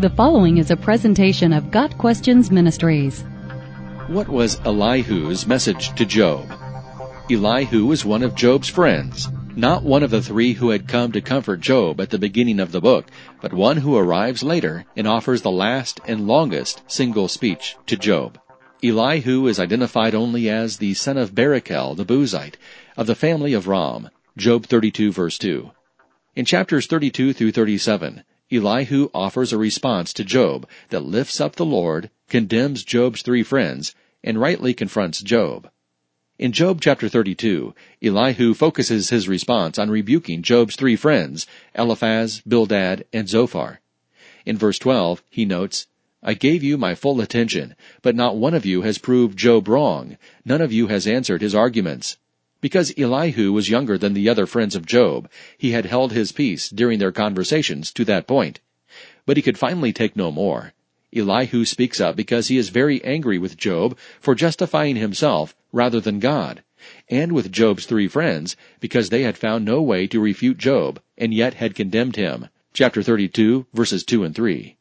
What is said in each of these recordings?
The following is a presentation of Got Questions Ministries. What was Elihu's message to Job? Elihu was one of Job's friends, not one of the three who had come to comfort Job at the beginning of the book, but one who arrives later and offers the last and longest single speech to Job. Elihu is identified only as the son of Barachel the Buzite, of the family of Ram, Job 32 verse 2. In chapters 32 through 37, Elihu offers a response to Job that lifts up the Lord, condemns Job's three friends, and rightly confronts Job. In Job chapter 32, Elihu focuses his response on rebuking Job's three friends, Eliphaz, Bildad, and Zophar. In verse 12, he notes, I gave you my full attention, but not one of you has proved Job wrong. None of you has answered his arguments. Because Elihu was younger than the other friends of Job, he had held his peace during their conversations to that point. But he could finally take no more. Elihu speaks up because he is very angry with Job for justifying himself rather than God, and with Job's three friends because they had found no way to refute Job and yet had condemned him. Chapter 32 verses 2 and 3.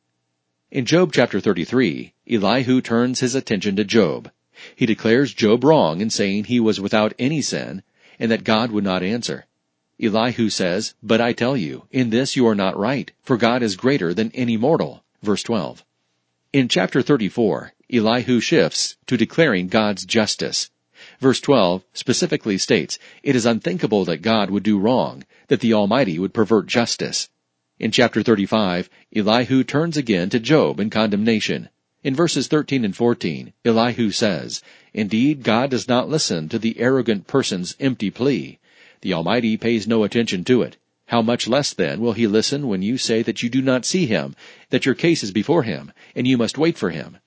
In Job chapter 33, Elihu turns his attention to Job. He declares Job wrong in saying he was without any sin and that God would not answer. Elihu says, But I tell you, in this you are not right, for God is greater than any mortal. Verse 12. In chapter 34, Elihu shifts to declaring God's justice. Verse 12 specifically states, It is unthinkable that God would do wrong, that the Almighty would pervert justice. In chapter 35, Elihu turns again to Job in condemnation. In verses 13 and 14, Elihu says, Indeed, God does not listen to the arrogant person's empty plea. The Almighty pays no attention to it. How much less then will he listen when you say that you do not see him, that your case is before him, and you must wait for him?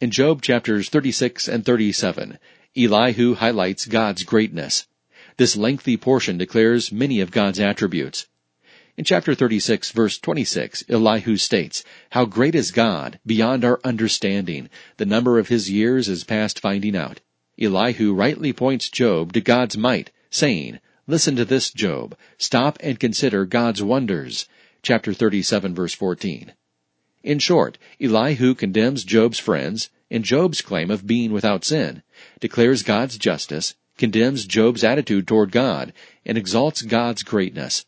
In Job chapters 36 and 37, Elihu highlights God's greatness. This lengthy portion declares many of God's attributes. In chapter 36 verse 26, Elihu states, How great is God, beyond our understanding. The number of his years is past finding out. Elihu rightly points Job to God's might, saying, Listen to this, Job. Stop and consider God's wonders. Chapter 37 verse 14. In short, Elihu condemns Job's friends and Job's claim of being without sin, declares God's justice, condemns Job's attitude toward God, and exalts God's greatness.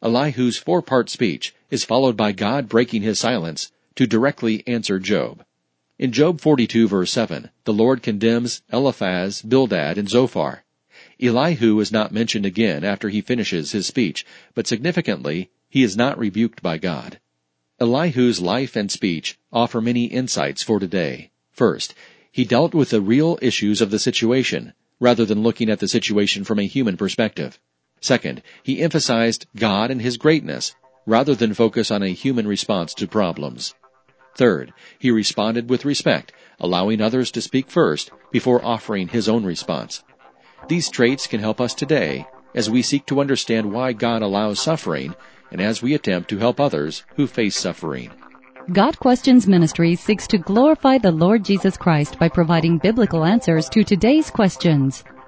Elihu's four-part speech is followed by God breaking his silence to directly answer Job. In Job 42 verse 7, the Lord condemns Eliphaz, Bildad, and Zophar. Elihu is not mentioned again after he finishes his speech, but significantly, he is not rebuked by God. Elihu's life and speech offer many insights for today. First, he dealt with the real issues of the situation, rather than looking at the situation from a human perspective. Second, he emphasized God and his greatness, rather than focus on a human response to problems. Third, he responded with respect, allowing others to speak first before offering his own response. These traits can help us today as we seek to understand why God allows suffering and as we attempt to help others who face suffering. Got Questions Ministry seeks to glorify the Lord Jesus Christ by providing biblical answers to today's questions.